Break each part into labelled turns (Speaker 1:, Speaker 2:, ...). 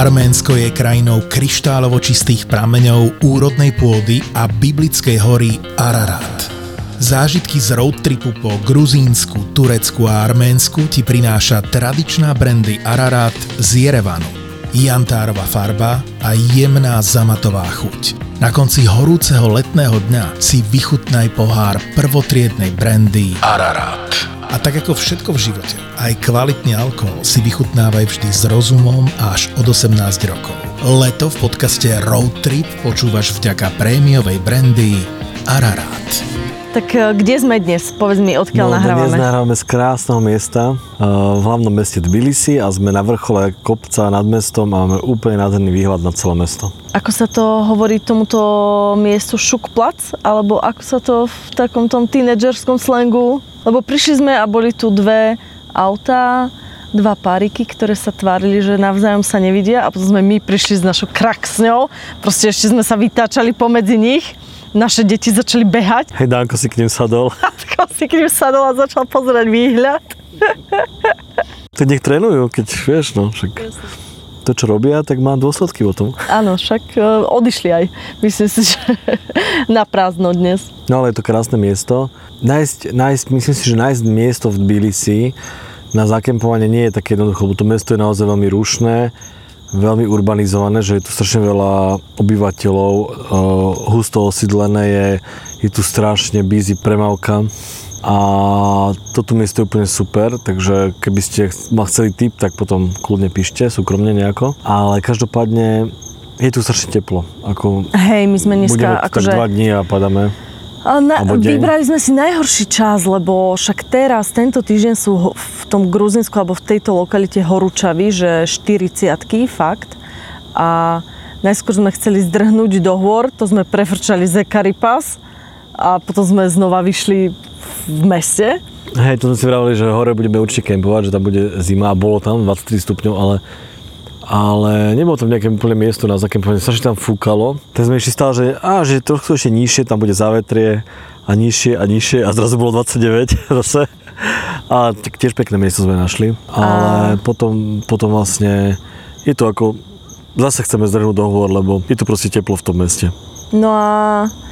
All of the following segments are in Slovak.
Speaker 1: Arménsko je krajinou kryštálovo čistých prameňov, úrodnej pôdy a biblickej hory Ararat. Zážitky z roadtripu po Gruzínsku, Turecku a Arménsku ti prináša tradičná brandy Ararat z Jerevanu. Jantárova farba a jemná zamatová chuť. Na konci horúceho letného dňa si vychutnaj pohár prvotriednej brandy Ararat. A tak ako všetko v živote, aj kvalitný alkohol si vychutnávaj vždy s rozumom až od 18 rokov. Leto v podcaste Road Trip počúvaš vďaka prémiovej brandy Ararat.
Speaker 2: Tak e, kde sme dnes? Povedz mi, odkiaľ
Speaker 3: no,
Speaker 2: nahrávame.
Speaker 3: Dnes nahrávame z krásneho miesta e, v hlavnom meste Tbilisi a sme na vrchole kopca nad mestom a máme úplne nádherný výhľad na celé mesto.
Speaker 2: Ako sa to hovorí tomuto miestu šukplac? Alebo ako sa to v takom tom tínedžerskom slangu lebo prišli sme a boli tu dve autá, dva páriky, ktoré sa tvárili, že navzájom sa nevidia a potom sme my prišli s našou kraksňou. Proste ešte sme sa vytáčali pomedzi nich. Naše deti začali behať.
Speaker 3: Hej, Danko si k ním sadol.
Speaker 2: Danko si k ním sadol a začal pozerať výhľad.
Speaker 3: To nech trénujú, keď vieš, no, však to, čo robia, tak má dôsledky o tom.
Speaker 2: Áno, však e, odišli aj. Myslím si, že na prázdno dnes.
Speaker 3: No ale je to krásne miesto nájsť, nájsť, myslím si, že nájsť miesto v Tbilisi na zakempovanie nie je také jednoduché, lebo to mesto je naozaj veľmi rušné, veľmi urbanizované, že je tu strašne veľa obyvateľov, uh, husto osídlené je, je tu strašne busy premávka a toto miesto je úplne super, takže keby ste ma chceli tip, tak potom kľudne píšte, súkromne nejako, ale každopádne je tu strašne teplo. Ako
Speaker 2: Hej, my sme dneska akože...
Speaker 3: dva dní a padáme.
Speaker 2: Na, vybrali sme si najhorší čas, lebo však teraz, tento týždeň sú v tom Gruzinsku alebo v tejto lokalite horúčavy, že 40 fakt. A najskôr sme chceli zdrhnúť do hôr, to sme prefrčali ze Karipas a potom sme znova vyšli v meste.
Speaker 3: Hej, to sme si vravili, že hore budeme určite kempovať, že tam bude zima a bolo tam 23 stupňov, ale ale nebolo tam nejaké úplne miesto na zakempovanie, strašne tam fúkalo. Tak sme išli stále, že, á, že trochu ešte nižšie, tam bude závetrie a nižšie a nižšie a zrazu bolo 29 zase. A tiež pekné miesto sme našli, ale a... potom, potom vlastne je to ako, zase chceme zdrhnúť dohovor, lebo je to proste teplo v tom meste.
Speaker 2: No a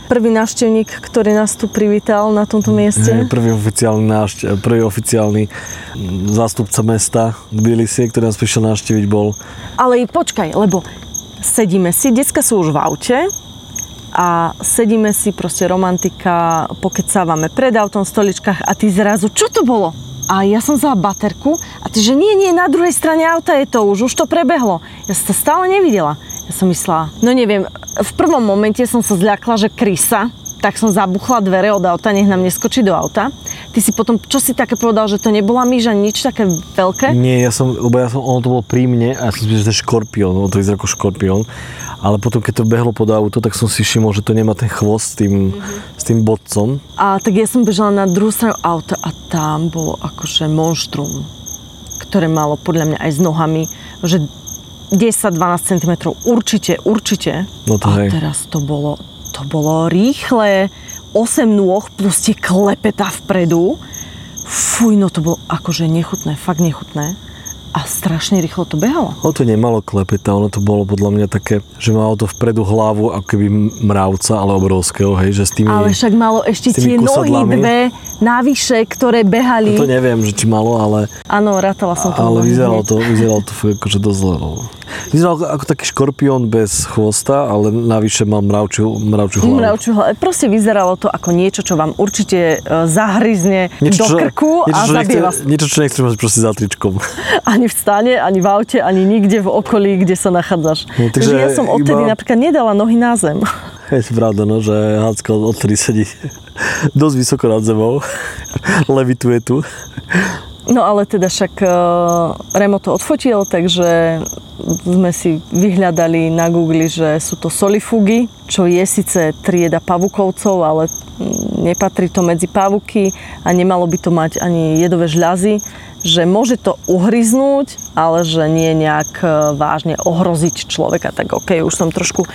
Speaker 2: prvý návštevník, ktorý nás tu privítal na tomto mieste?
Speaker 3: Prvý oficiálny, návštev, prvý oficiálny zástupca mesta Tbilisi, ktorý nás prišiel návšteviť, bol...
Speaker 2: Ale počkaj, lebo sedíme si, detská sú už v aute a sedíme si, proste romantika, pokecávame pred autom v stoličkách a ty zrazu, čo to bolo? A ja som za baterku a ty, že nie, nie, na druhej strane auta je to už, už to prebehlo. Ja som to stále nevidela. Ja som myslela, no neviem, v prvom momente som sa zľakla, že krysa, tak som zabuchla dvere od auta, nech nám neskočí do auta. Ty si potom, čo si také povedal, že to nebola myža, nič také veľké?
Speaker 3: Nie, ja som, lebo ja som, ono to bolo pri mne a ja som si že to je škorpión, ono to vyzerá ako škorpión. Ale potom, keď to behlo pod auto, tak som si všimol, že to nemá ten chvost s tým, mm-hmm. s tým bodcom.
Speaker 2: A tak ja som bežala na druhú stranu auta a tam bolo akože monštrum, ktoré malo podľa mňa aj s nohami, že 10-12 cm, určite, určite.
Speaker 3: No to
Speaker 2: a
Speaker 3: hej.
Speaker 2: teraz to bolo, to bolo rýchle, 8 nôh plus tie klepeta vpredu. Fuj, no to bolo akože nechutné, fakt nechutné a strašne rýchlo to behalo.
Speaker 3: Ono to nemalo klepeta, ono to bolo podľa mňa také, že malo to vpredu hlavu ako keby mravca, ale obrovského, hej, že s tými
Speaker 2: Ale však malo ešte tie nohy dve navyše, ktoré behali.
Speaker 3: No to neviem, že či malo, ale...
Speaker 2: Áno, rátala som to.
Speaker 3: Ale vyzeralo to, vyzeralo to akože dosť zle. No. Vyzeral ako taký škorpión bez chvosta, ale navyše mal mravčiu, mravčiu hlavu.
Speaker 2: Mravčiu hlavu. Proste vyzeralo to ako niečo, čo vám určite e, zahryzne niečo, do krku
Speaker 3: niečo,
Speaker 2: a zabije
Speaker 3: vás. Niečo, čo nechceš mať proste za tričkom.
Speaker 2: Ani v stane, ani v aute, ani nikde v okolí, kde sa nachádzaš. No, takže ja som odtedy iba... napríklad nedala nohy na zem.
Speaker 3: Je to pravda, no, že Hacka odtedy sedí dosť vysoko nad zemou. Levituje tu.
Speaker 2: No ale teda však uh, Remo to odfotil, takže sme si vyhľadali na Google, že sú to solifugy, čo je síce trieda pavukovcov, ale nepatrí to medzi pavuky a nemalo by to mať ani jedové žľazy, že môže to uhryznúť, ale že nie nejak e, vážne ohroziť človeka. Tak ok, už som trošku e,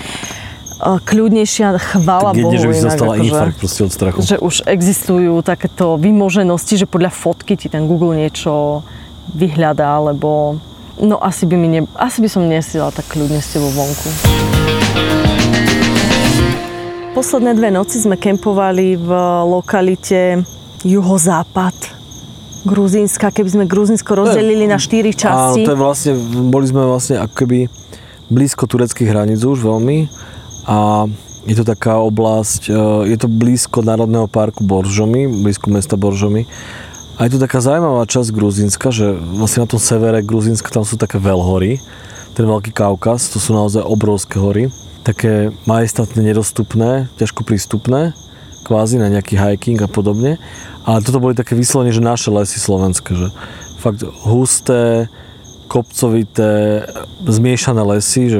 Speaker 2: kľudnejšia, chvála
Speaker 3: tak
Speaker 2: Bohu.
Speaker 3: Tak že by dostala akože, infarkt proste od strachu.
Speaker 2: Že už existujú takéto vymoženosti, že podľa fotky ti ten Google niečo vyhľadá, alebo No asi by, mi ne, asi by som nesila tak kľudne s tebou vonku. Posledné dve noci sme kempovali v lokalite juhozápad Gruzínska, keby sme Gruzínsko rozdelili na štyri časti.
Speaker 3: Áno, to je vlastne, boli sme vlastne ako keby blízko tureckých hraníc už veľmi a je to taká oblasť, e, je to blízko Národného parku Boržomy, blízko mesta Boržomy. A je to taká zaujímavá časť Gruzínska, že vlastne na tom severe Gruzínska tam sú také veľhory, ten Veľký Kaukaz, to sú naozaj obrovské hory také majestátne nedostupné, ťažko prístupné, kvázi na nejaký hiking a podobne. Ale toto boli také vyslovene, že naše lesy slovenské, že fakt husté, kopcovité, zmiešané lesy, že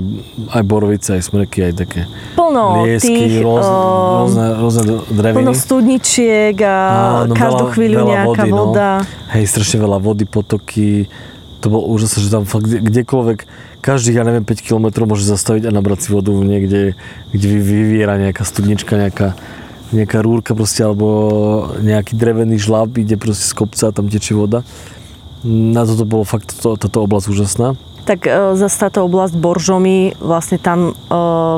Speaker 3: aj borovice, aj smrky, aj také
Speaker 2: plno
Speaker 3: liesky,
Speaker 2: tých,
Speaker 3: rôzne,
Speaker 2: o,
Speaker 3: rôzne, rôzne dreviny.
Speaker 2: Plno studničiek a
Speaker 3: Áno,
Speaker 2: každú
Speaker 3: veľa-
Speaker 2: chvíľu
Speaker 3: veľa
Speaker 2: nejaká
Speaker 3: vody, no.
Speaker 2: voda.
Speaker 3: Hej, strašne veľa vody, potoky. To bolo úžasné, že tam fakt kde- kdekoľvek, každých, ja neviem, 5 km môže zastaviť a nabrať si vodu niekde, kde vy- vyviera nejaká studnička, nejaká, nejaká rúrka proste, alebo nejaký drevený žlab ide proste z kopca a tam tečie voda. Na toto bolo fakt to, táto oblasť úžasná.
Speaker 2: Tak e, zase táto oblasť Boržomy, vlastne tam e,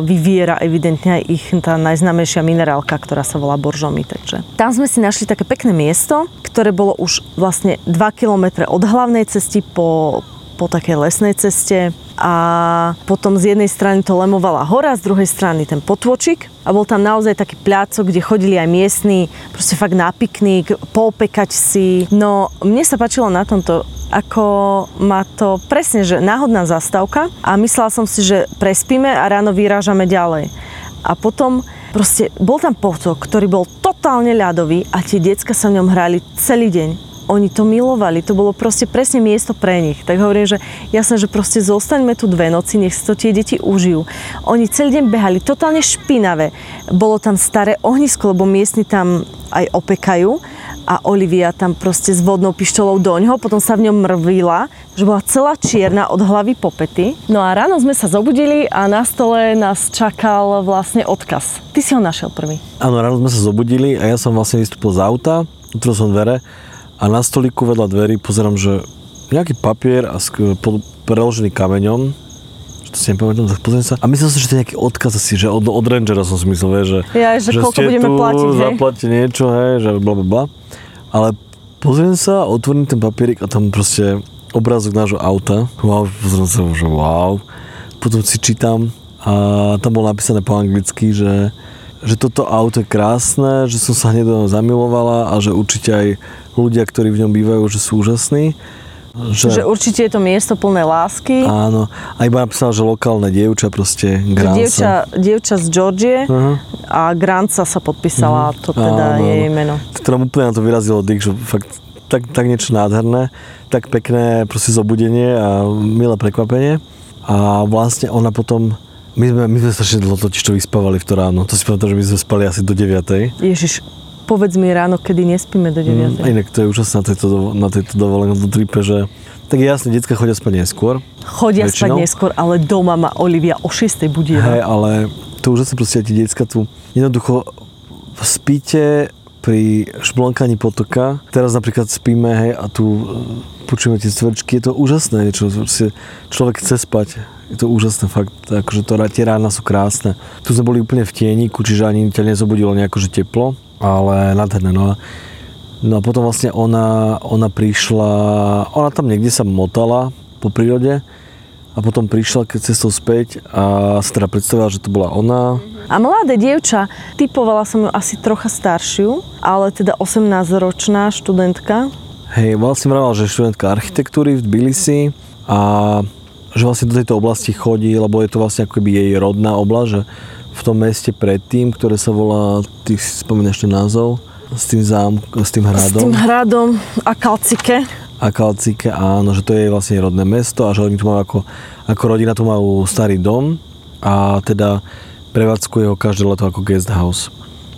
Speaker 2: vyviera evidentne aj ich tá najznámejšia minerálka, ktorá sa volá Boržomy. Takže. Tam sme si našli také pekné miesto, ktoré bolo už vlastne 2 km od hlavnej cesty po, po takej lesnej ceste a potom z jednej strany to lemovala hora, z druhej strany ten potôčik a bol tam naozaj taký pľácok, kde chodili aj miestni, proste fakt na piknik, poopekať si. No, mne sa páčilo na tomto, ako má to presne, že náhodná zastávka a myslela som si, že prespíme a ráno vyrážame ďalej. A potom proste bol tam potok, ktorý bol totálne ľadový a tie decka sa v ňom hrali celý deň. Oni to milovali, to bolo proste presne miesto pre nich. Tak hovorím, že jasné, že proste zostaňme tu dve noci, nech si to tie deti užijú. Oni celý deň behali, totálne špinavé. Bolo tam staré ohnisko, lebo miestni tam aj opekajú a Olivia tam proste s vodnou pištolou doňho, potom sa v ňom mrvila, že bola celá čierna od hlavy po pety. No a ráno sme sa zobudili a na stole nás čakal vlastne odkaz. Ty si ho našiel prvý.
Speaker 3: Áno, ráno sme sa zobudili a ja som vlastne vystúpil z auta, otvoril som dvere a na stoliku vedľa dverí pozerám, že nejaký papier a sk- preložený kameňom, že to si nepamätám, tak pozriem sa. A myslel som, že to je nejaký odkaz asi, že od, od Rangera som si myslel, vieš, že,
Speaker 2: Ja, že koľko
Speaker 3: ste
Speaker 2: budeme
Speaker 3: tu,
Speaker 2: platiť,
Speaker 3: zaplatíte niečo, hej, že bla bla bla. Ale pozriem sa, otvorím ten papierik a tam proste obrázok nášho auta. Wow, pozriem sa, že wow. Potom si čítam a tam bolo napísané po anglicky, že že toto auto je krásne, že som sa hneď do zamilovala a že určite aj ľudia, ktorí v ňom bývajú, že sú úžasní.
Speaker 2: Že určite je to miesto plné lásky.
Speaker 3: Áno. A iba napísala, že lokálne dievča proste,
Speaker 2: Že
Speaker 3: Granca.
Speaker 2: dievča, dievča z Georgie
Speaker 3: Aha.
Speaker 2: a Granca sa podpísala, to teda
Speaker 3: Áno,
Speaker 2: je jej meno.
Speaker 3: To teda úplne na to vyrazilo dých, že fakt tak, tak niečo nádherné, tak pekné proste zobudenie a milé prekvapenie. A vlastne ona potom, my sme, my sme strašne dlho totiž to vyspávali v to ráno. To si pamätám, že my sme spali asi do 9.
Speaker 2: Ježiš, povedz mi ráno, kedy nespíme do 9.
Speaker 3: Mm, inak to je úžasné na tejto, na tejto dovolenke, tom tripe, že tak je jasné, detská chodia spať neskôr.
Speaker 2: Chodia spať
Speaker 3: väčšinou.
Speaker 2: neskôr, ale doma ma Olivia o 6. budí.
Speaker 3: Hej, ale to úžasné proste tie detská tu jednoducho spíte pri šblonkaní potoka. Teraz napríklad spíme, hej, a tu e, počujeme tie stvrčky, je to úžasné niečo, človek chce spať. Je to úžasné fakt, akože to, tie rána sú krásne. Tu sme boli úplne v tieníku, čiže ani ťa nezobudilo nejako, že teplo, ale nádherné, no a No a potom vlastne ona, ona prišla, ona tam niekde sa motala po prírode a potom prišla keď cestou späť a sa teda predstavila, že to bola ona.
Speaker 2: A mladé dievča, typovala som ju asi trocha staršiu, ale teda 18-ročná študentka.
Speaker 3: Hej, vlastne vravela, že študentka architektúry v Tbilisi a že vlastne do tejto oblasti chodí, lebo je to vlastne ako jej rodná oblasť, že v tom meste predtým, ktoré sa volá, ty si spomínaš ten názov, s tým zámkom, s tým
Speaker 2: S
Speaker 3: hradom.
Speaker 2: tým hradom a kalcike.
Speaker 3: a Kalcike, áno, že to je vlastne rodné mesto a že oni tu majú ako, ako rodina tu majú starý dom a teda prevádzkuje ho každé leto ako guest house.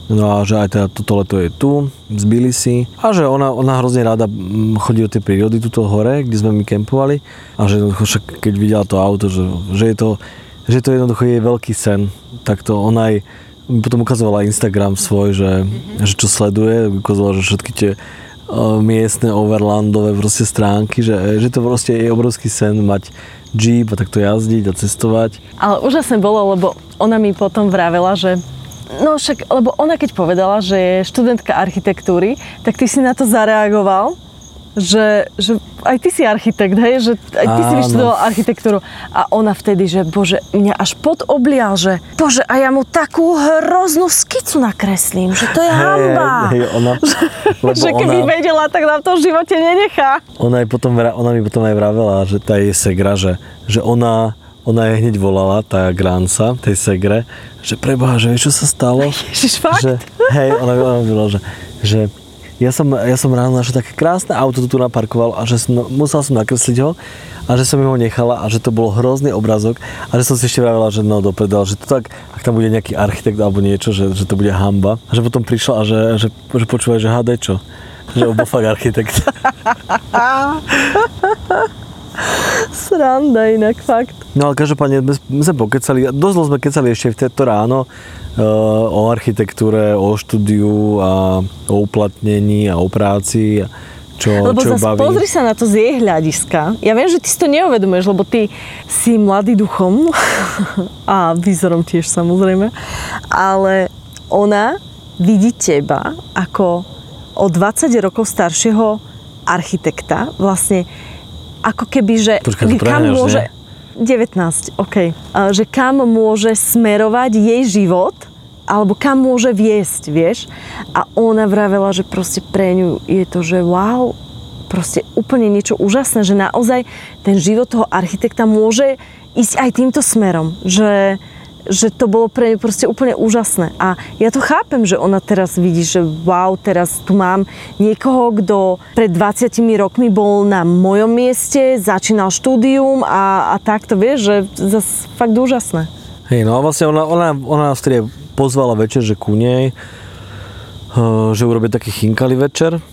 Speaker 3: No a že aj teda toto leto je tu, z Tbilisi. A že ona, ona hrozne rada mm, chodí do tej prírody tuto hore, kde sme my kempovali. A že však keď videla to auto, že, že je to že to jednoducho je veľký sen, tak to ona aj potom ukazovala Instagram svoj, že, že čo sleduje, ukazovala, že všetky tie miestne overlandové proste stránky, že, že to proste je obrovský sen mať jeep a takto jazdiť a cestovať.
Speaker 2: Ale úžasne bolo, lebo ona mi potom vravela, že No však, lebo ona keď povedala, že je študentka architektúry, tak ty si na to zareagoval že, že aj ty si architekt, hej, že aj ty Áno. si vyštudoval architektúru. A ona vtedy, že bože, mňa až pod oblial, že bože, a ja mu takú hroznú skicu nakreslím, že to je hey, hamba. Hej, ona, lebo že keby ona, vedela, tak nám to v živote nenechá.
Speaker 3: Ona, aj potom, ona mi potom aj vravela, že tá je segra, že, že ona ona je hneď volala, tá Granca, tej segre, že preboha, že vieš, čo sa stalo?
Speaker 2: Ježiš, fakt?
Speaker 3: Že, hej, ona, ona volala, že, že ja som, ja som ráno našiel také krásne auto tu naparkoval a že som, musel som nakresliť ho a že som ho nechala a že to bol hrozný obrazok a že som si ešte vravela, že no dopredal, že to tak, ak tam bude nejaký architekt alebo niečo, že, že to bude hamba. A že potom prišla a že, že, že počúvaj, že hádaj čo. Že bol fakt architekt.
Speaker 2: Sranda inak, fakt.
Speaker 3: No ale každopádne sme sa pokecali, dosť sme kecali ešte v to ráno, o architektúre, o štúdiu a o uplatnení a o práci. Čo,
Speaker 2: lebo
Speaker 3: čo baví.
Speaker 2: pozri sa na to z jej hľadiska. Ja viem, že ty si to neuvedomuješ, lebo ty si mladý duchom a výzorom tiež samozrejme, ale ona vidí teba ako o 20 rokov staršieho architekta, vlastne ako keby, že
Speaker 3: Počkaj, kam môže,
Speaker 2: 19, OK. Že kam môže smerovať jej život, alebo kam môže viesť, vieš. A ona vravela, že proste pre ňu je to, že wow, proste úplne niečo úžasné, že naozaj ten život toho architekta môže ísť aj týmto smerom, že, že to bolo pre ňu proste úplne úžasné. A ja to chápem, že ona teraz vidí, že wow, teraz tu mám niekoho, kto pred 20 rokmi bol na mojom mieste, začínal štúdium a, a takto, vieš, že zase fakt úžasné.
Speaker 3: Hej, no a vlastne ona, ona, ona nás vtedy pozvala večer, že ku nej, eh, že urobí taký chinkali večer,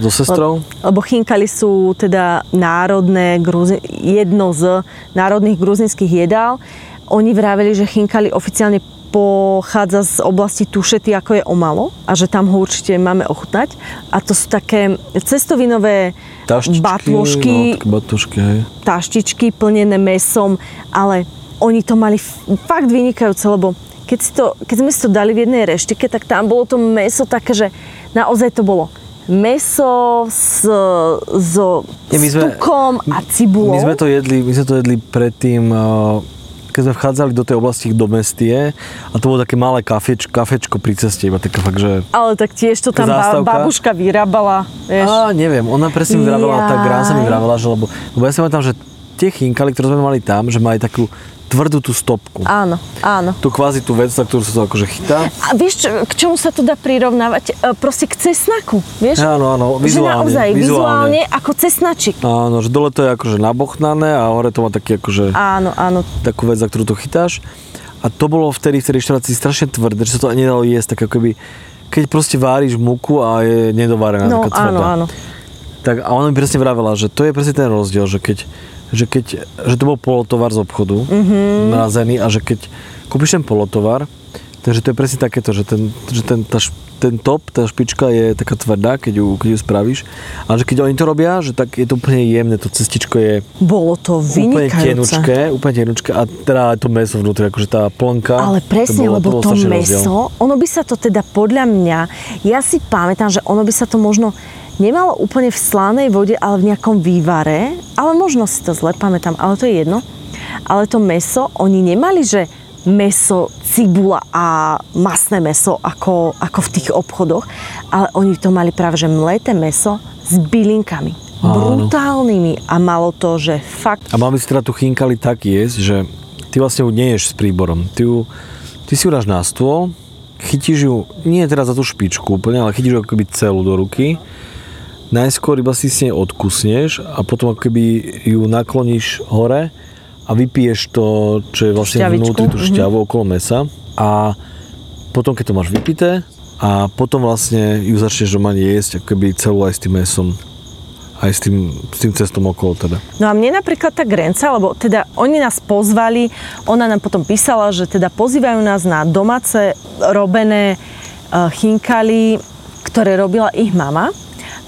Speaker 3: so sestrou?
Speaker 2: Lebo chinkali sú teda národné, jedno z národných gruzinských jedál oni vraveli, že chinkali oficiálne pochádza z oblasti Tušety, ako je Omalo a že tam ho určite máme ochutnať. A to sú také cestovinové
Speaker 3: taštičky,
Speaker 2: batôžky,
Speaker 3: no, hej.
Speaker 2: taštičky plnené mesom, ale oni to mali fakt vynikajúce, lebo keď, si to, keď sme si to dali v jednej reštike, tak tam bolo to meso také, že naozaj to bolo meso s, Nie, s tukom a cibulou.
Speaker 3: My sme to jedli, my sme to jedli predtým uh, keď sme vchádzali do tej oblasti do mestie a to bolo také malé kafeč, kafečko pri ceste, iba také fakt, že...
Speaker 2: Ale tak tiež to tam zástavka. babuška vyrábala, vieš.
Speaker 3: Á, neviem, ona presne vyrábala, tá grán sa mi vyrábala, že lebo, lebo ja si pamätám, že tie chinkali, ktoré sme mali tam, že mali takú tvrdú tú stopku.
Speaker 2: Áno, áno.
Speaker 3: Tu kvázi tú vec, za ktorú sa to akože chytá.
Speaker 2: A vieš, k čomu sa to dá prirovnávať? E, proste k cesnaku, vieš?
Speaker 3: Áno, áno, vizuálne.
Speaker 2: Že naozaj, vizuálne, vizuálne ako cesnačik.
Speaker 3: Áno, že dole to je akože nabochnané a hore to má taký akože...
Speaker 2: Áno, áno.
Speaker 3: Takú vec, za ktorú to chytáš. A to bolo vtedy v tej reštaurácii strašne tvrdé, že sa to ani nedalo jesť, tak ako keby, keď proste váriš muku a je nedovarená,
Speaker 2: no,
Speaker 3: taká tvrdá.
Speaker 2: áno, áno.
Speaker 3: Tak a ona mi presne vravela, že to je presne ten rozdiel, že keď že, keď, že to bol polotovar z obchodu, mm-hmm. mrazený a že keď kúpiš ten polotovar, takže to je presne takéto, že ten, že ten, tá, ten top, tá špička je taká tvrdá, keď ju, keď ju spravíš. A že keď oni to robia, že tak je to úplne jemné, to cestičko je
Speaker 2: Bolo to
Speaker 3: úplne tenučké, úplne tenučké a teda to meso vnútri, akože tá plnka.
Speaker 2: Ale presne, to bolo, lebo to, to meso, rozdiel. ono by sa to teda podľa mňa, ja si pamätám, že ono by sa to možno nemalo úplne v slanej vode, ale v nejakom vývare, ale možno si to zle pamätám, ale to je jedno. Ale to meso, oni nemali, že meso, cibula a masné meso ako, ako v tých obchodoch, ale oni to mali práve, že mleté meso s bylinkami. Áno. Brutálnymi a malo to, že fakt...
Speaker 3: A máme si teda tu chinkali tak jesť, že ty vlastne ju neješ s príborom. Ty, ju, ty si ju dáš na stôl, chytíš ju, nie teraz za tú špičku úplne, ale chytíš ju akoby celú do ruky najskôr iba si s nej odkusneš a potom ako keby ju nakloníš hore a vypiješ to, čo je vlastne
Speaker 2: Šťavičku.
Speaker 3: vnútri, tú šťavu mm-hmm. okolo mesa a potom keď to máš vypité a potom vlastne ju začneš doma jesť ako keby celú aj s tým mesom aj s tým, s tým cestom okolo teda.
Speaker 2: No a mne napríklad tá Grenca, lebo teda oni nás pozvali, ona nám potom písala, že teda pozývajú nás na domáce robené uh, chinkali, ktoré robila ich mama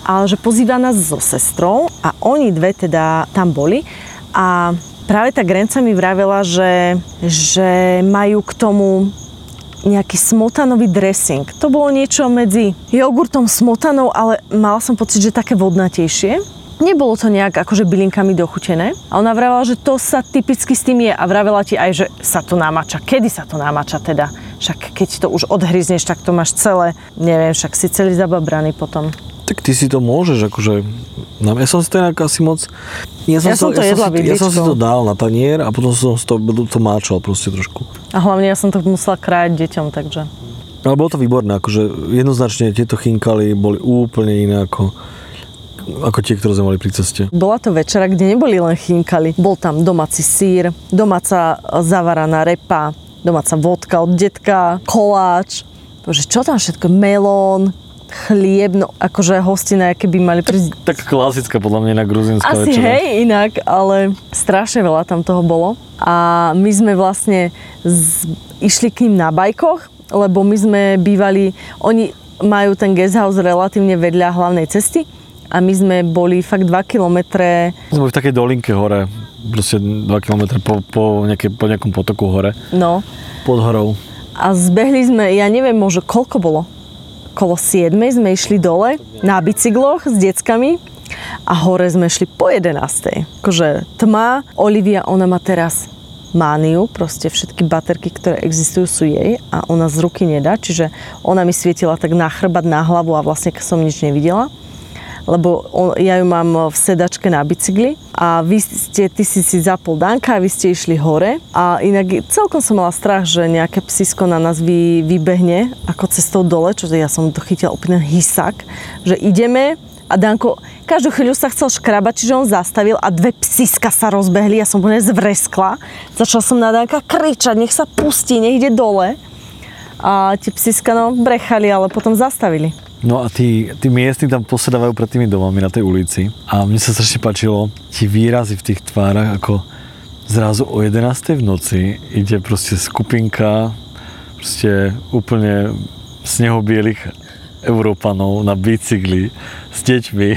Speaker 2: ale že pozýva nás so sestrou a oni dve teda tam boli a práve tá Grenca mi vravela, že, že majú k tomu nejaký smotanový dressing. To bolo niečo medzi jogurtom, smotanou, ale mala som pocit, že také vodnatejšie. Nebolo to nejak akože bylinkami dochutené. A ona vravela, že to sa typicky s tým je a vravela ti aj, že sa to námača. Kedy sa to námača teda? Však keď to už odhryzneš, tak to máš celé, neviem, však si celý zababraný potom.
Speaker 3: Tak ty si to môžeš, akože... Ja som si to inak asi moc...
Speaker 2: Ja som to
Speaker 3: ja
Speaker 2: jedla
Speaker 3: som, si, ja som si to dal na tanier a potom som to, to máčal proste trošku.
Speaker 2: A hlavne ja som to musela krájať deťom, takže...
Speaker 3: Ale bolo to výborné, akože jednoznačne tieto chinkaly boli úplne iné ako, ako tie, ktoré sme mali pri ceste.
Speaker 2: Bola to večera, kde neboli len chinkali. Bol tam domáci sír, domáca zavaraná repa, domáca vodka od detka, koláč, Bože, čo tam všetko? Melón, chlieb, no akože hostina, aké by mali prísť.
Speaker 3: Tak klasická podľa mňa na gruzínska
Speaker 2: Asi
Speaker 3: večera.
Speaker 2: hej, inak, ale strašne veľa tam toho bolo. A my sme vlastne z, išli k ním na bajkoch, lebo my sme bývali, oni majú ten guest house relatívne vedľa hlavnej cesty a my sme boli fakt 2 kilometre
Speaker 3: Sme boli v takej dolinke hore, proste 2 km po, po, nejaké, po nejakom potoku hore,
Speaker 2: no,
Speaker 3: pod horou.
Speaker 2: a zbehli sme, ja neviem, možno koľko bolo. Kolo 7 sme išli dole na bicykloch s deckami a hore sme šli po 11. Akože tma, Olivia, ona má teraz mániu, proste všetky baterky, ktoré existujú, sú jej a ona z ruky nedá, čiže ona mi svietila tak na chrbát, na hlavu a vlastne som nič nevidela lebo on, ja ju mám v sedačke na bicykli a vy ste, ty si si zapol Danka a vy ste išli hore a inak celkom som mala strach, že nejaké psisko na nás vy, vybehne ako cestou dole, čo ja som to chytila úplne hysak, že ideme a Danko každú chvíľu sa chcel škrabať, čiže on zastavil a dve psiska sa rozbehli, ja som úplne zvreskla. Začala som na Danka kričať, nech sa pustí, nech ide dole. A tie psiska no, brechali, ale potom zastavili.
Speaker 3: No a tí, tí miestni tam posedávajú pred tými domami na tej ulici a mne sa strašne páčilo ti výrazy v tých tvárach, ako zrazu o 11. v noci ide proste skupinka proste úplne snehobielých Európanov na bicykli s deťmi.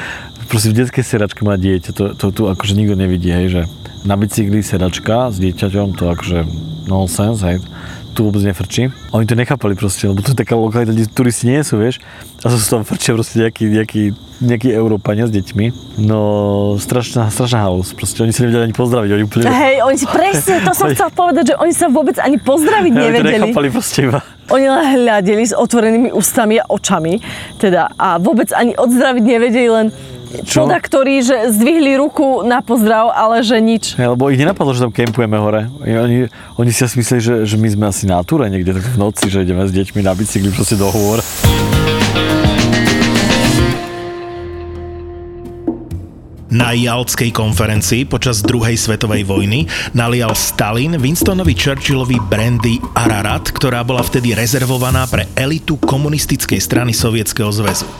Speaker 3: Proste v detskej sedačke má dieťa, to, to tu akože nikto nevidí, hej, že na bicykli sedačka s dieťaťom, to akože nonsense, hej tu vôbec nefrčí. Oni to nechápali proste, lebo to je taká lokalita, kde turisti nie sú, vieš. A to tam frčia proste nejaký, nejaký, nejaký Európania s deťmi. No, strašná, strašná halus. Proste oni sa nevedeli ani pozdraviť. Oni úplne...
Speaker 2: Hej, oni si presne, to som chcel povedať, že oni sa vôbec ani pozdraviť
Speaker 3: Oni to
Speaker 2: nevedeli.
Speaker 3: nechápali proste iba.
Speaker 2: Oni len hľadeli s otvorenými ústami a očami. Teda, a vôbec ani odzdraviť nevedeli, len
Speaker 3: Čo?
Speaker 2: Čoda, ktorí že zdvihli ruku na pozdrav, ale že nič.
Speaker 3: Hej, lebo ich nenapadlo, že tam kempujeme hore. Oni, oni si asi mysleli, že, že my sme asi na túre niekde tak v noci, že ideme s deťmi na bicykli proste do hôr.
Speaker 1: Na Jaltskej konferencii počas druhej svetovej vojny nalial Stalin Winstonovi Churchillovi brandy Ararat, ktorá bola vtedy rezervovaná pre elitu komunistickej strany Sovietskeho zväzu.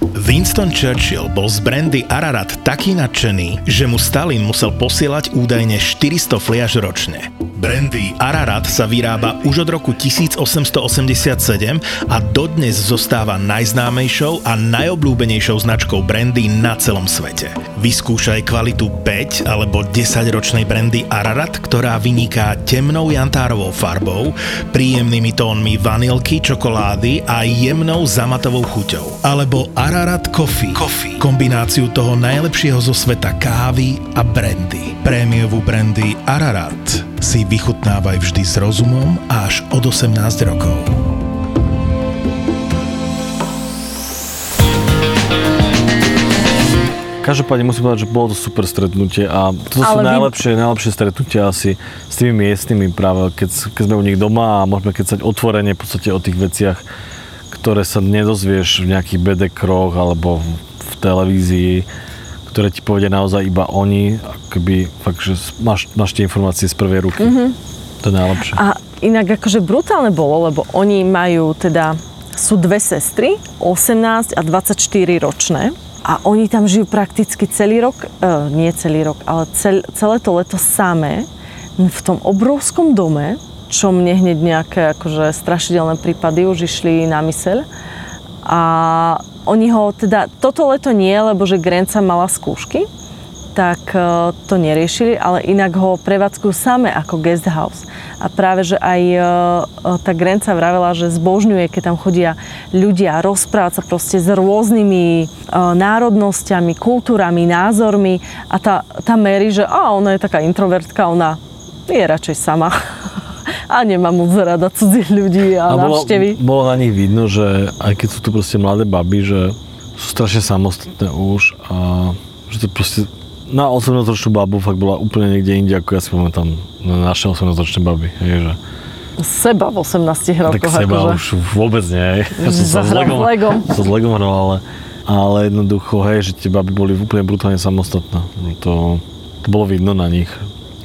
Speaker 1: Winston Churchill bol z brandy Ararat taký nadšený, že mu Stalin musel posielať údajne 400 fliaž ročne. Brandy Ararat sa vyrába už od roku 1887 a dodnes zostáva najznámejšou a najobľúbenejšou značkou brandy na celom svete. Vyskúšaj kvalitu 5 alebo 10 ročnej brandy Ararat, ktorá vyniká temnou jantárovou farbou, príjemnými tónmi vanilky, čokolády a jemnou zamatovou chuťou. Alebo Ararat Coffee. Coffee. Kombináciu toho najlepšieho zo sveta kávy a brandy. Prémiovú brandy Ararat si vychutnávaj vždy s rozumom až od 18 rokov.
Speaker 3: Každopádne musím povedať, že bolo to super stretnutie a to sú
Speaker 2: Ale vy-
Speaker 3: najlepšie, najlepšie stretnutia asi s tými miestnymi práve, keď, keď sme u nich doma a môžeme kecať otvorene v podstate o tých veciach, ktoré sa nedozvieš v nejakých bedekroch alebo v televízii, ktoré ti povedia naozaj iba oni, akoby fakt, že máš, máš tie informácie z prvej ruky. Mm-hmm. To je najlepšie.
Speaker 2: A inak akože brutálne bolo, lebo oni majú teda, sú dve sestry, 18 a 24 ročné. A oni tam žijú prakticky celý rok, e, nie celý rok, ale cel, celé to leto samé v tom obrovskom dome, čo mne hneď nejaké akože strašidelné prípady už išli na myseľ. A oni ho teda, toto leto nie, lebo že Grenca mala skúšky, tak e, to neriešili, ale inak ho prevádzkujú same ako guest house. A práve, že aj e, e, tá Grenca vravela, že zbožňuje, keď tam chodia ľudia rozprávať sa proste s rôznymi národnosťami, kultúrami, názormi a tá, tá Mary, že a ona je taká introvertka, ona je radšej sama. a nemá moc rada cudzích ľudí a, a
Speaker 3: bolo,
Speaker 2: návštevy.
Speaker 3: Bolo na nich vidno, že aj keď sú tu proste mladé baby, že sú strašne samostatné už a že to proste na 18-ročnú babu fakt bola úplne niekde inde, ako ja si pamätám na naše 18-ročné baby. Hej, že
Speaker 2: seba v 18 rokoch.
Speaker 3: Tak seba akože. už vôbec nie. Ja som sa s Legom, Legom. Sa s Legom hral, ale, ale jednoducho, hej, že tie baby boli úplne brutálne samostatné. To, to bolo vidno na nich.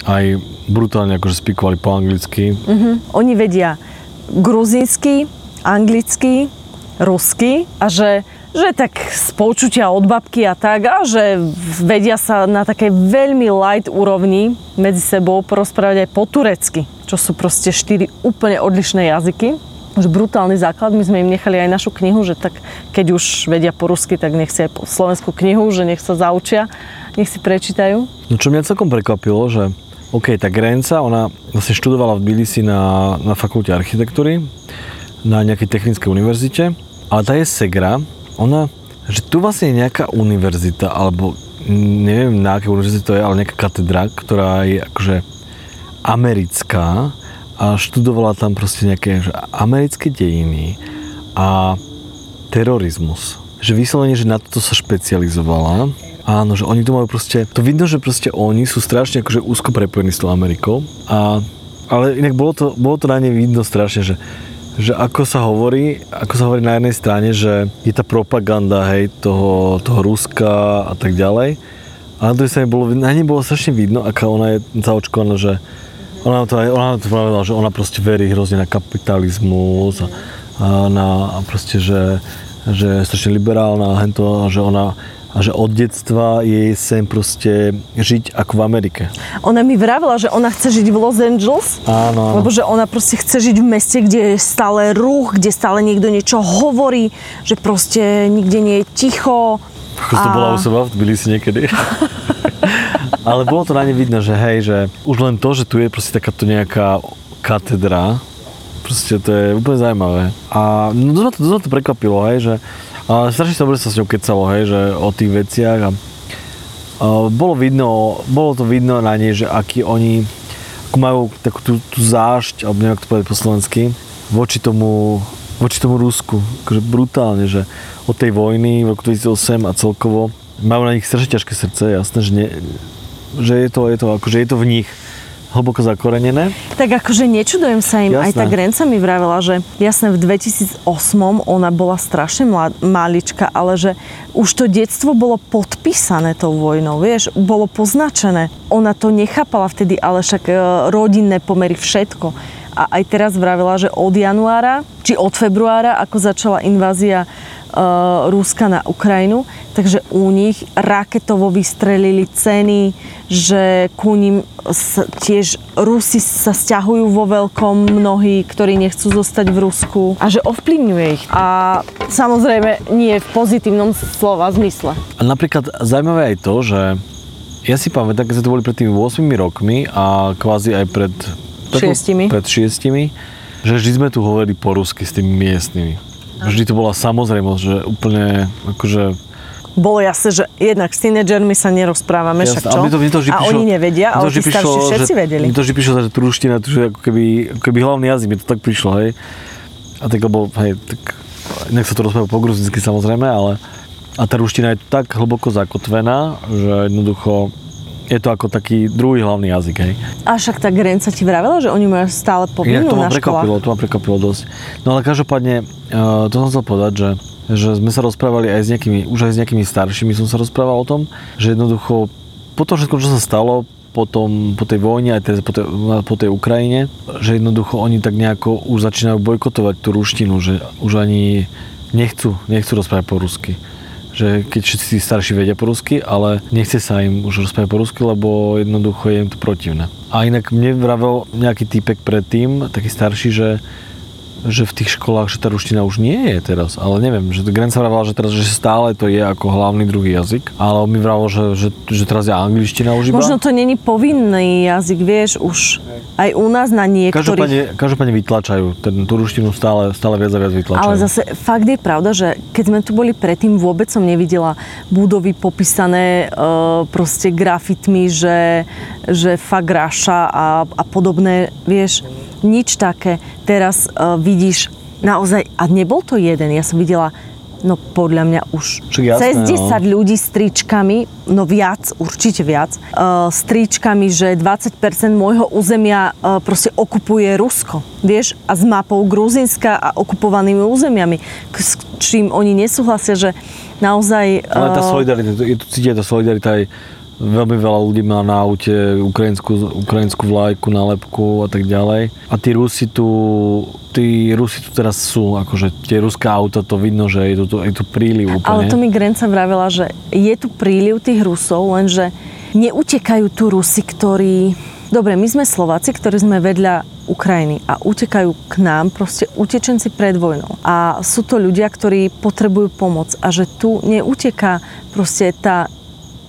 Speaker 3: Aj brutálne akože spikovali po anglicky.
Speaker 2: Uh-huh. Oni vedia gruzínsky, anglicky, rusky a že že tak z počutia od babky a tak, a že vedia sa na takej veľmi light úrovni medzi sebou porozprávať aj po turecky, čo sú proste štyri úplne odlišné jazyky. Už brutálny základ, my sme im nechali aj našu knihu, že tak keď už vedia po rusky, tak nech si aj po slovenskú knihu, že nech sa zaučia, nech si prečítajú.
Speaker 3: No čo mňa celkom prekvapilo, že OK, tá Grenca, ona vlastne študovala v Tbilisi na, na fakulte architektúry, na nejakej technickej univerzite, ale tá je Segra, ona, že tu vlastne je nejaká univerzita, alebo neviem na aké univerzite to je, ale nejaká katedra, ktorá je akože americká a študovala tam proste nejaké že americké dejiny a terorizmus. Že vyslovene, že na toto sa špecializovala. Áno, že oni to majú proste, to vidno, že proste oni sú strašne akože úzko prepojení s tou Amerikou. A, ale inak bolo to, bolo to na ne vidno strašne, že že ako sa hovorí, ako sa hovorí na jednej strane, že je tá propaganda, hej, toho, toho Ruska a tak ďalej. A na druhej strane bolo, na nej bolo strašne vidno, aká ona je zaočkovaná, že ona to, ona to povedala, že ona proste verí hrozne na kapitalizmus a, a na a proste, že, že je strašne liberálna a hento, že ona a že od detstva jej sem proste žiť ako v Amerike.
Speaker 2: Ona mi vravila, že ona chce žiť v Los Angeles,
Speaker 3: áno, áno.
Speaker 2: lebo že ona proste chce žiť v meste, kde je stále ruch, kde stále niekto niečo hovorí, že proste nikde nie je ticho.
Speaker 3: Ako a... to bola u seba v Tbilisi niekedy. Ale bolo to na ne vidno, že hej, že už len to, že tu je proste takáto nejaká katedra, proste to je úplne zaujímavé. A no, to, to, to prekvapilo, hej, že a strašne dobre sa s ňou kecalo, hej, že o tých veciach a, bolo vidno, bolo to vidno na nej, že aký oni ako majú takú tú, tú zášť, alebo neviem, ako to povedať po slovensky, voči tomu, voči tomu Rusku. Akože brutálne, že od tej vojny v roku 2008 a celkovo majú na nich strašne ťažké srdce, jasné, že, nie, že je to, je to, akože je to v nich hlboko zakorenené.
Speaker 2: Tak akože nečudujem sa im, jasné. aj tá Grenca mi vravela, že jasné v 2008 ona bola strašne mlad, malička, ale že už to detstvo bolo podpísané tou vojnou, vieš, bolo poznačené. Ona to nechápala vtedy, ale však e, rodinné pomery, všetko. A aj teraz vravela, že od januára, či od februára, ako začala invázia Ruska na Ukrajinu, takže u nich raketovo vystrelili ceny, že ku ním tiež Rusi sa stiahujú vo veľkom mnohí, ktorí nechcú zostať v Rusku a že ovplyvňuje ich. A samozrejme nie v pozitívnom slova zmysle.
Speaker 3: A napríklad zaujímavé aj to, že ja si pamätám, keď sme to boli pred tými 8 rokmi a kvázi aj pred...
Speaker 2: Šiestimi.
Speaker 3: Pred šiestimi, že vždy sme tu hovorili po rusky s tými miestnymi Vždy to bola samozrejmosť, že úplne akože
Speaker 2: bolo jasné, že jednak s tínedžermi sa nerozprávame, však čo? A, to, to a oni nevedia, ale tí starší všetci vedeli.
Speaker 3: Mi to vždy prišlo, že truština, že ako keby, ako keby hlavný jazyk, mi to tak prišlo, hej. A tak, lebo, hej, tak, nech sa to rozpráva po gruzinsky samozrejme, ale a tá ruština je tak hlboko zakotvená, že jednoducho je to ako taký druhý hlavný jazyk, hej.
Speaker 2: A však tá Grenca ti vravela, že oni majú stále povinnú
Speaker 3: na
Speaker 2: školách.
Speaker 3: to ma prekvapilo dosť. No ale každopádne, uh, to som chcel povedať, že že sme sa rozprávali aj s nejakými, už aj s nejakými staršími som sa rozprával o tom, že jednoducho po tom všetkom, čo sa stalo, potom, po tej vojne, aj teraz po tej, po tej Ukrajine, že jednoducho oni tak nejako už začínajú bojkotovať tú ruštinu, že už ani nechcú, nechcú rozprávať po rusky že keď všetci tí starší vedia po rusky, ale nechce sa im už rozprávať po rusky, lebo jednoducho je im to protivné. A inak mne vravel nejaký týpek predtým, taký starší, že že v tých školách, že tá ruština už nie je teraz, ale neviem, že Gren sa vravala, že teraz, že stále to je ako hlavný druhý jazyk, ale on mi vravel, že, že, že teraz je angličtina už iba.
Speaker 2: Možno to není povinný jazyk, vieš, už aj u nás na niektorých...
Speaker 3: Každopádne, každopádne vytlačajú, ten, tú ruštinu stále, stále viac a viac vytlačajú.
Speaker 2: Ale zase fakt je pravda, že keď sme tu boli predtým, vôbec som nevidela budovy popísané e, proste grafitmi, že, že fakt ráša a, a podobné, vieš, nič také. Teraz uh, vidíš naozaj, a nebol to jeden, ja som videla no podľa mňa už
Speaker 3: Však jasné,
Speaker 2: cez 10
Speaker 3: no.
Speaker 2: ľudí s tričkami, no viac, určite viac, uh, s tričkami, že 20% môjho územia uh, proste okupuje Rusko, vieš, a s mapou Gruzinska a okupovanými územiami, k- s čím oni nesúhlasia, že naozaj...
Speaker 3: Ale tá
Speaker 2: uh,
Speaker 3: solidarita, je tu cítiť tá solidarita aj veľmi veľa ľudí má na aute ukrajinskú, ukrajinskú vlajku, nálepku a tak ďalej. A tí Rusi tu, tí Rusi tu teraz sú, akože tie ruské auta, to vidno, že je tu, je tu príliv úplne.
Speaker 2: Ale to mi Grenca vravela, že je tu príliv tých Rusov, lenže neutekajú tu Rusi, ktorí... Dobre, my sme Slováci, ktorí sme vedľa Ukrajiny a utekajú k nám proste utečenci pred vojnou. A sú to ľudia, ktorí potrebujú pomoc a že tu neuteká proste tá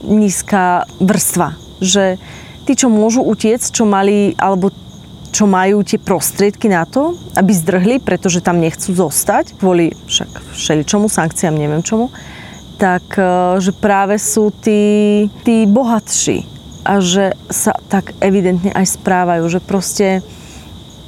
Speaker 2: nízka vrstva. Že tí, čo môžu utiecť, čo mali, alebo čo majú tie prostriedky na to, aby zdrhli, pretože tam nechcú zostať, kvôli však všeličomu, sankciám, neviem čomu, tak e, že práve sú tí, tí bohatší a že sa tak evidentne aj správajú, že proste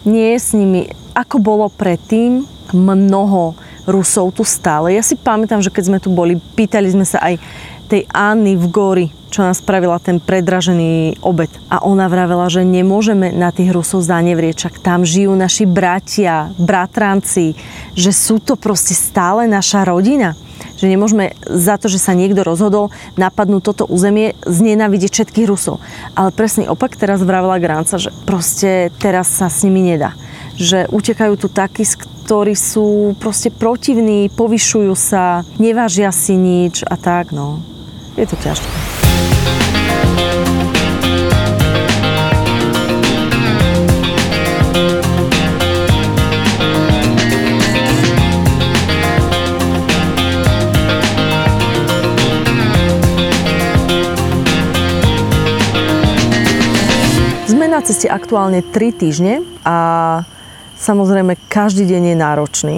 Speaker 2: nie je s nimi, ako bolo predtým, mnoho Rusov tu stále. Ja si pamätám, že keď sme tu boli, pýtali sme sa aj tej Anny v Gori, čo nás spravila ten predražený obed. A ona vravela, že nemôžeme na tých Rusov zanevrieť, však tam žijú naši bratia, bratranci, že sú to proste stále naša rodina. Že nemôžeme za to, že sa niekto rozhodol napadnúť toto územie, znenavidieť všetkých Rusov. Ale presný opak teraz vravela Granca, že proste teraz sa s nimi nedá. Že utekajú tu takí, ktorí sú proste protivní, povyšujú sa, nevážia si nič a tak, no. Je to ťažké. Sme na ceste aktuálne 3 týždne a samozrejme každý deň je náročný,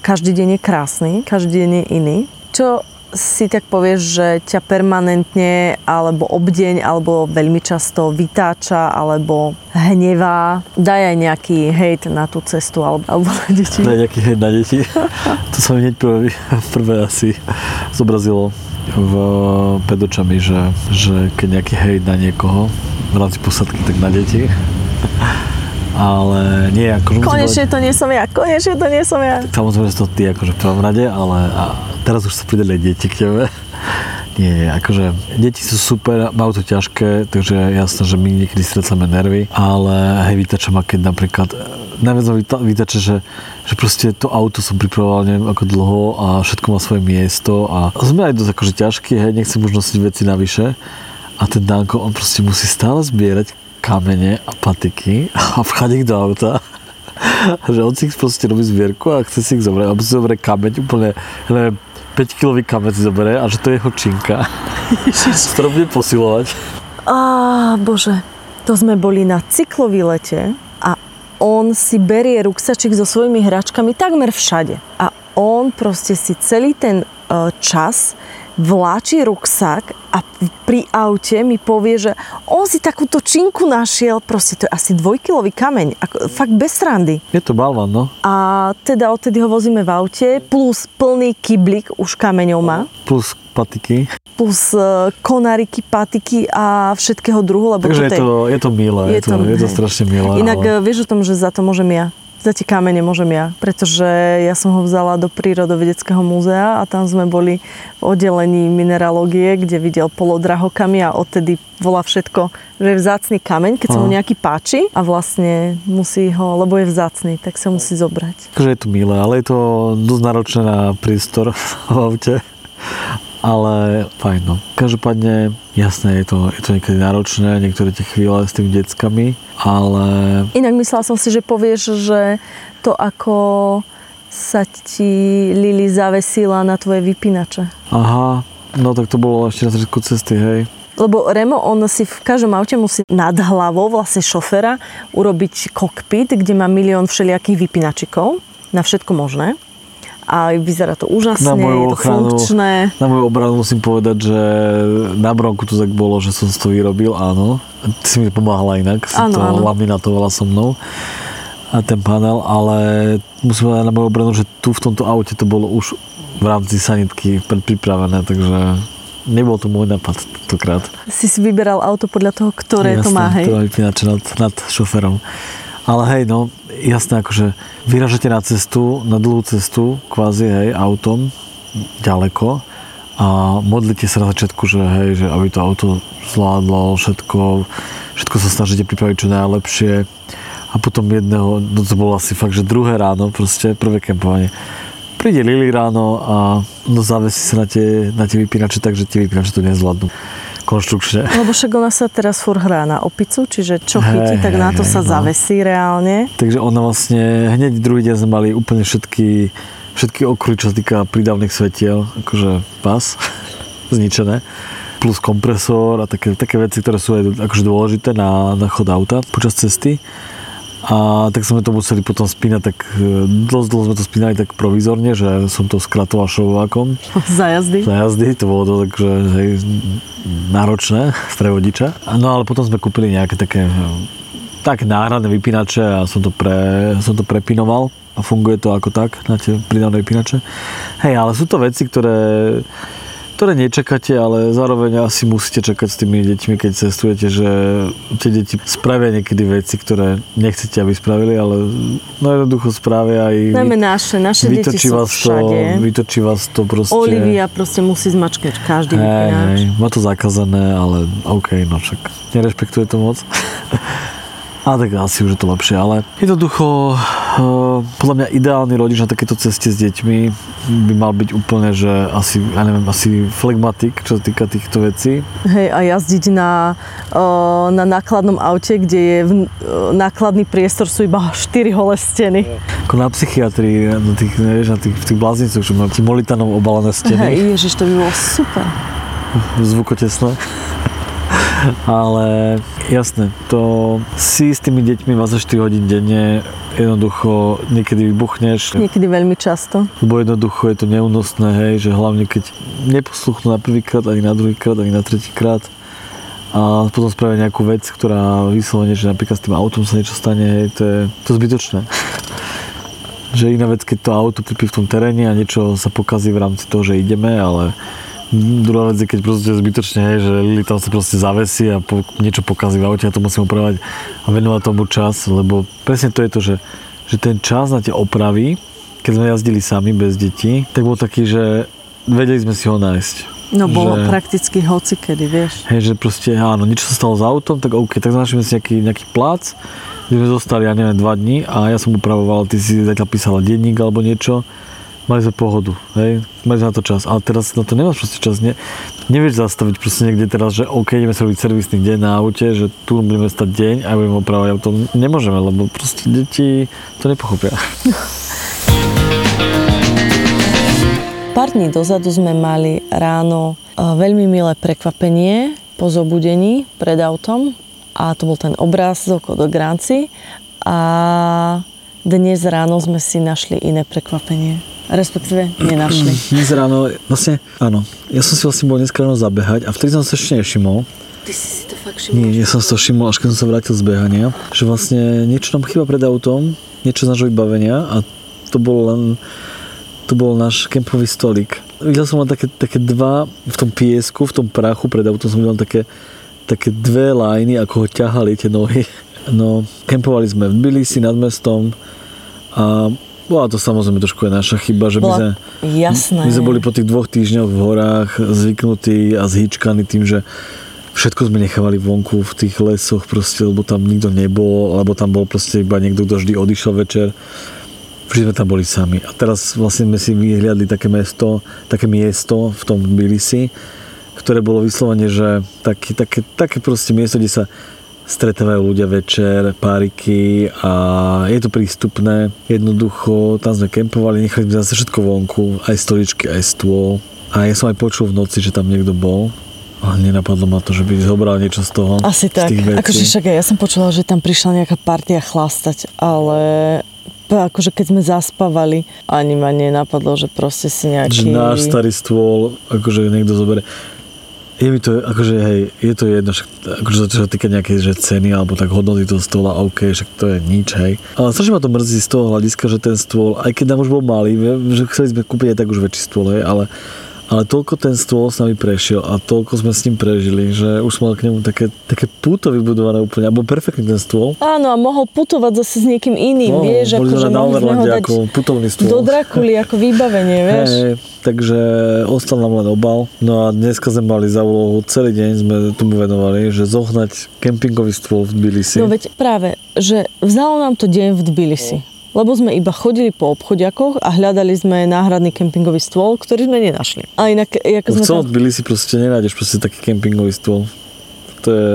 Speaker 2: každý deň je krásny, každý deň je iný. Čo si tak povieš, že ťa permanentne alebo obdeň alebo veľmi často vytáča alebo hnevá. Daj aj nejaký hejt na tú cestu alebo, alebo na deti.
Speaker 3: Na nejaký hejt na deti. to sa mi hneď prvé, prvé asi zobrazilo v, pred očami, že, že keď nejaký hejt na niekoho v rámci posadky, tak na deti. Ale nie, akože
Speaker 2: Konečne to nie som ja, konečne to nie som ja.
Speaker 3: Samozrejme, to ty akože v prvom rade, ale a teraz už sa pridali aj deti k tebe. Nie, akože deti sú super, majú to ťažké, takže jasné, že my niekedy strecame nervy, ale hej, vytača ma, keď napríklad, e, najviac ma vyta- vytača, že, že proste to auto som pripravoval neviem ako dlho a všetko má svoje miesto a sme aj dosť akože ťažký, hej, nechcem už nosiť veci navyše a ten Danko, on proste musí stále zbierať kamene a patiky a vchať ich do auta že on si proste robí zbierku a chce si ich zobrať, alebo si zoberie kameň úplne, neviem, 5 kilový kameň si zoberie a že to je jeho činka. Ktorou bude posilovať.
Speaker 2: Á, bože, to sme boli na cyklovýlete a on si berie ruksačik so svojimi hračkami takmer všade. A on proste si celý ten e, čas vláči ruksak a pri aute mi povie, že on si takúto činku našiel, proste to je asi dvojkilový kameň, ako, fakt bez srandy.
Speaker 3: Je to balvan, no.
Speaker 2: A teda odtedy ho vozíme v aute, plus plný kyblik už kameňov má
Speaker 3: Plus patiky.
Speaker 2: plus e, konariky, patiky a všetkého druhu, lebo
Speaker 3: Takže je to, je to milé, je, to, je to
Speaker 2: hej.
Speaker 3: strašne milé.
Speaker 2: Inak
Speaker 3: ale...
Speaker 2: ale... vieš o tom, že za to môžem ja. Za tie kamene môžem ja, pretože ja som ho vzala do prírodovedeckého múzea a tam sme boli v oddelení mineralógie, kde videl polodrahokamy a odtedy volá všetko, že je vzácný kameň, keď sa mu nejaký páči a vlastne musí ho, lebo je vzácný, tak sa musí zobrať.
Speaker 3: Takže je to milé, ale je to dosť náročné na prístor v aute. Ale fajn no. Každopádne, jasné, je to, je to niekedy náročné, niektoré tie chvíle s tými deckami, ale
Speaker 2: Inak myslela som si, že povieš, že to ako sa ti Lili zavesila na tvoje vypínače.
Speaker 3: aha, no tak to bolo ešte na začiatku cesty, hej.
Speaker 2: Lebo Remo, on si v každom aute musí nad hlavou vlastne šofera urobiť kokpit, kde má milión všelijakých vypínačikov na všetko možné. A vyzerá to úžasne,
Speaker 3: Na moju
Speaker 2: je to
Speaker 3: ochranu.
Speaker 2: funkčné.
Speaker 3: Na moju obranu musím povedať, že na bronku to tak bolo, že som to vyrobil, áno. Ty si mi pomáhala inak, si
Speaker 2: Áno,
Speaker 3: to
Speaker 2: áno.
Speaker 3: laminatovala so mnou a ten panel, ale musím povedať na moju obranu, že tu v tomto aute to bolo už v rámci sanitky predpripravené, takže nebol to môj nápad tentokrát.
Speaker 2: Si si vyberal auto podľa toho, ktoré to
Speaker 3: Jasné,
Speaker 2: má, hej.
Speaker 3: To vypínače nad, nad šoferom. Ale hej, no, jasné, akože vyražete na cestu, na dlhú cestu, kvázi, hej, autom, ďaleko a modlite sa na začiatku, že hej, že aby to auto zvládlo všetko, všetko sa snažíte pripraviť čo najlepšie a potom jedného, no to bolo asi fakt, že druhé ráno, proste prvé kempovanie. Príde Lili ráno a no zavesí sa na tie, na tie vypínače, takže tie vypínače to nezvládnu konštrukčne.
Speaker 2: Lebo však ona sa teraz fur hrá na opicu, čiže čo chytí, tak
Speaker 3: hej,
Speaker 2: na to
Speaker 3: hej,
Speaker 2: sa
Speaker 3: no.
Speaker 2: zavesí reálne.
Speaker 3: Takže ona vlastne, hneď druhý deň sme mali úplne všetky, všetky okruhy, čo sa týka prídavných svetiel, akože pas, zničené, plus kompresor a také, také veci, ktoré sú aj akože dôležité na, na chod auta počas cesty. A tak sme to museli potom spínať, tak e, dosť dlho sme to spínali tak provizorne, že som to skratoval šrovovákom
Speaker 2: Za jazdy.
Speaker 3: za jazdy, to bolo to takže hej, náročné pre vodiča. No ale potom sme kúpili nejaké také tak náhradné vypínače a som to, pre, som to prepinoval a funguje to ako tak na tie pridavné vypínače. Hej, ale sú to veci, ktoré ktoré nečakáte, ale zároveň asi musíte čakať s tými deťmi, keď cestujete, že tie deti spravia niekedy veci, ktoré nechcete, aby spravili, ale no jednoducho spravia aj
Speaker 2: Najmä naše, naše deti
Speaker 3: vytočí
Speaker 2: sú
Speaker 3: vás to,
Speaker 2: všade.
Speaker 3: vytočí vás to proste.
Speaker 2: Olivia proste musí zmačkať každý
Speaker 3: Hej, hej, má to zakázané, ale OK, no však nerešpektuje to moc. A tak asi už je to lepšie, ale jednoducho uh, podľa mňa ideálny rodič na takéto ceste s deťmi by mal byť úplne, že asi, ja neviem, asi flegmatik, čo sa týka týchto vecí.
Speaker 2: Hej, a jazdiť na, o, na nákladnom aute, kde je v, o, nákladný priestor, sú iba 4 holé steny.
Speaker 3: Ako na psychiatrii, na tých, nevieš, na tých, v tých bláznicoch, čo majú molitanom obalené steny.
Speaker 2: Hej, ježiš, to by bolo super.
Speaker 3: zvukotesné. Ale jasné, to si s tými deťmi 24 hodín denne jednoducho niekedy vybuchneš,
Speaker 2: Niekedy veľmi často.
Speaker 3: lebo jednoducho je to neúnosné, hej, že hlavne keď neposluchnú na prvýkrát, ani na druhýkrát, ani na tretíkrát a potom spravia nejakú vec, ktorá vyslovene, že napríklad s tým autom sa niečo stane, hej, to je to je zbytočné. že iná vec, keď to auto trpí v tom teréne a niečo sa pokazí v rámci toho, že ideme, ale druhá vec je, keď proste zbytočne, hej, že Lili tam sa proste zavesí a po, niečo pokazí v aute a to musím opravať a venovať tomu čas, lebo presne to je to, že, že ten čas na tie opravy, keď sme jazdili sami bez detí, tak bol taký, že vedeli sme si ho nájsť.
Speaker 2: No bolo
Speaker 3: Že-
Speaker 2: prakticky hocikedy, vieš.
Speaker 3: Hej, že proste, áno, niečo sa stalo s autom, tak OK, tak našli si nejaký, nejaký plác, kde sme zostali, ja neviem, dva dní a ja som upravoval, ty si zatiaľ písala denník alebo niečo, mali sme pohodu, hej, mali sme na to čas, ale teraz na to nemáš proste čas, ne, nevieš zastaviť proste niekde teraz, že OK, ideme sa robiť servisný deň na aute, že tu budeme stať deň a budeme opravovať auto, nemôžeme, lebo proste deti to nepochopia.
Speaker 2: Pár dní dozadu sme mali ráno e, veľmi milé prekvapenie po zobudení pred autom a to bol ten obrázok od Granci a dnes ráno sme si našli iné prekvapenie. Respektíve nenašli.
Speaker 3: Dnes ráno, vlastne, áno, ja som si vlastne bol dneska ráno zabehať a vtedy som sa ešte nevšimol,
Speaker 2: Ty si si to fakt
Speaker 3: Nie, ja som si to všimol, až keď som sa vrátil z behania, že vlastne niečo nám chýba pred autom, niečo z nášho vybavenia a to bol len to bol náš kempový stolík. Videl som len také, také dva v tom piesku, v tom prachu pred autom som videl také, také dve lajny, ako ho ťahali tie nohy. No, kempovali sme v Tbilisi nad mestom a bola to samozrejme trošku aj naša chyba, že my
Speaker 2: Bola-
Speaker 3: sme,
Speaker 2: Jasné.
Speaker 3: my sme boli po tých dvoch týždňoch v horách zvyknutí a zhýčkaní tým, že všetko sme nechávali vonku v tých lesoch proste, lebo tam nikto nebol, alebo tam bol proste iba niekto, kto vždy odišiel večer. vždy sme tam boli sami. A teraz vlastne sme si vyhliadli také mesto, také miesto v tom Tbilisi, ktoré bolo vyslovene, že také, také, také proste miesto, kde sa stretávajú ľudia večer, páriky a je to prístupné. Jednoducho, tam sme kempovali, nechali sme zase všetko vonku, aj stoličky, aj stôl. A ja som aj počul v noci, že tam niekto bol. A nenapadlo ma to, že by zobral niečo z toho.
Speaker 2: Asi
Speaker 3: z
Speaker 2: tak. Akože však ja som počula, že tam prišla nejaká partia chlastať, ale akože keď sme zaspávali, ani ma nenapadlo, že proste si nejaký...
Speaker 3: Že náš starý stôl, akože niekto zoberie. Je mi to, akože hej, je to jedno, však, akože čo sa týka nejakej že ceny alebo tak hodnoty toho stola, OK, však to je nič, hej. Ale strašne ma to mrzí z toho hľadiska, že ten stôl, aj keď nám už bol malý, že chceli sme kúpiť aj tak už väčší stôl, hej, ale ale toľko ten stôl s nami prešiel a toľko sme s ním prežili, že už sme k nemu také, také púto vybudované úplne. A bol perfektný ten stôl.
Speaker 2: Áno, a mohol putovať zase s niekým iným,
Speaker 3: No,
Speaker 2: vieš,
Speaker 3: sme na
Speaker 2: mohli sme ho dať
Speaker 3: ako putovný stôl.
Speaker 2: do Drakuly ako vybavenie, vieš.
Speaker 3: Hej, takže ostal nám len obal. No a dneska sme mali za úlohu, celý deň sme tomu venovali, že zohnať kempingový stôl v Tbilisi.
Speaker 2: No veď práve, že vzalo nám to deň v Tbilisi. Lebo sme iba chodili po obchodiakoch a hľadali sme náhradný kempingový stôl, ktorý sme nenašli. A inak,
Speaker 3: v
Speaker 2: sme
Speaker 3: celom
Speaker 2: tam...
Speaker 3: Tbilisi proste nenájdeš proste taký kempingový stôl. To je,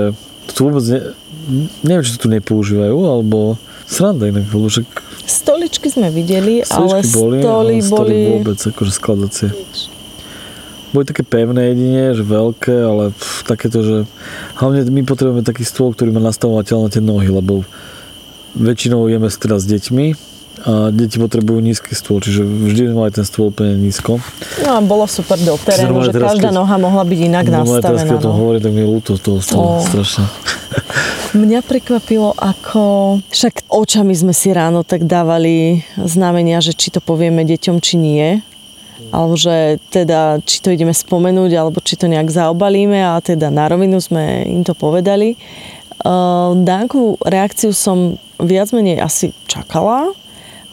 Speaker 3: to tu vôbec ne, neviem, či to tu nepoužívajú, alebo sranda inak, lebo však
Speaker 2: Stoličky sme videli, ale
Speaker 3: stoličky boli,
Speaker 2: stoly
Speaker 3: ale
Speaker 2: boli...
Speaker 3: vôbec akože skladacie. Boli také pevné jedine, že veľké, ale pff, takéto, že hlavne my potrebujeme taký stôl, ktorý má nastavovateľ na tie nohy, lebo väčšinou jeme teda s deťmi a deti potrebujú nízky stôl, čiže vždy sme mali ten stôl úplne nízko.
Speaker 2: No a bolo super do terénu, že
Speaker 3: teraz,
Speaker 2: každá
Speaker 3: keď-
Speaker 2: noha mohla byť inak
Speaker 3: teraz,
Speaker 2: nastavená.
Speaker 3: keď o tom
Speaker 2: No.
Speaker 3: hovorím, tak mi je ľúto toho stola,
Speaker 2: Ó.
Speaker 3: strašne.
Speaker 2: Mňa prekvapilo, ako... Však očami sme si ráno tak dávali znamenia, že či to povieme deťom, či nie. Alebo že teda, či to ideme spomenúť, alebo či to nejak zaobalíme a teda na rovinu sme im to povedali. Uh, Dánkovú reakciu som viac menej asi čakala,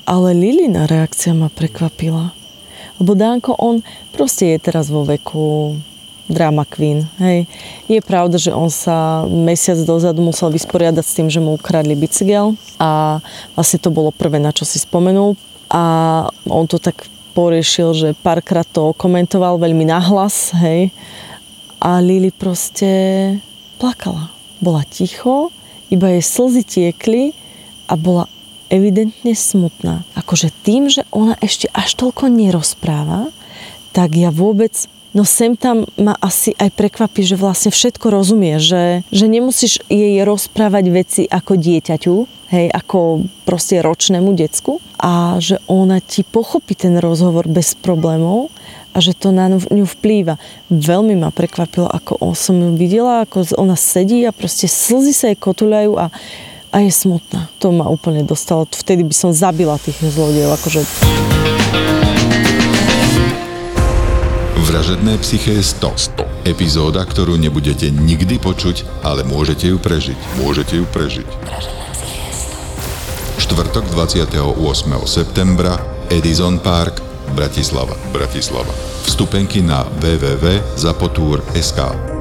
Speaker 2: ale Lilina reakcia ma prekvapila. Lebo Dánko, on proste je teraz vo veku drama queen. Hej. Je pravda, že on sa mesiac dozadu musel vysporiadať s tým, že mu ukradli bicykel a vlastne to bolo prvé, na čo si spomenul. A on to tak poriešil, že párkrát to komentoval veľmi nahlas, hej. A Lili proste plakala. Bola ticho, iba jej slzy tiekli a bola evidentne smutná. Akože tým, že ona ešte až toľko nerozpráva, tak ja vôbec, no sem tam ma asi aj prekvapí, že vlastne všetko rozumie, že, že nemusíš jej rozprávať veci ako dieťaťu, hej, ako proste ročnému decku a že ona ti pochopí ten rozhovor bez problémov a že to na ňu vplýva. Veľmi ma prekvapilo, ako som ju videla, ako ona sedí a proste slzy sa jej kotuľajú a, a je smutná. To ma úplne dostalo. Vtedy by som zabila tých zlodejov. Akože
Speaker 4: Vražedné psyché 100. 100. Epizóda, ktorú nebudete nikdy počuť, ale môžete ju prežiť. Môžete ju prežiť. Štvrtok 28. septembra Edison Park, Bratislava. Bratislava. Vstupenky na www.zapotur.sk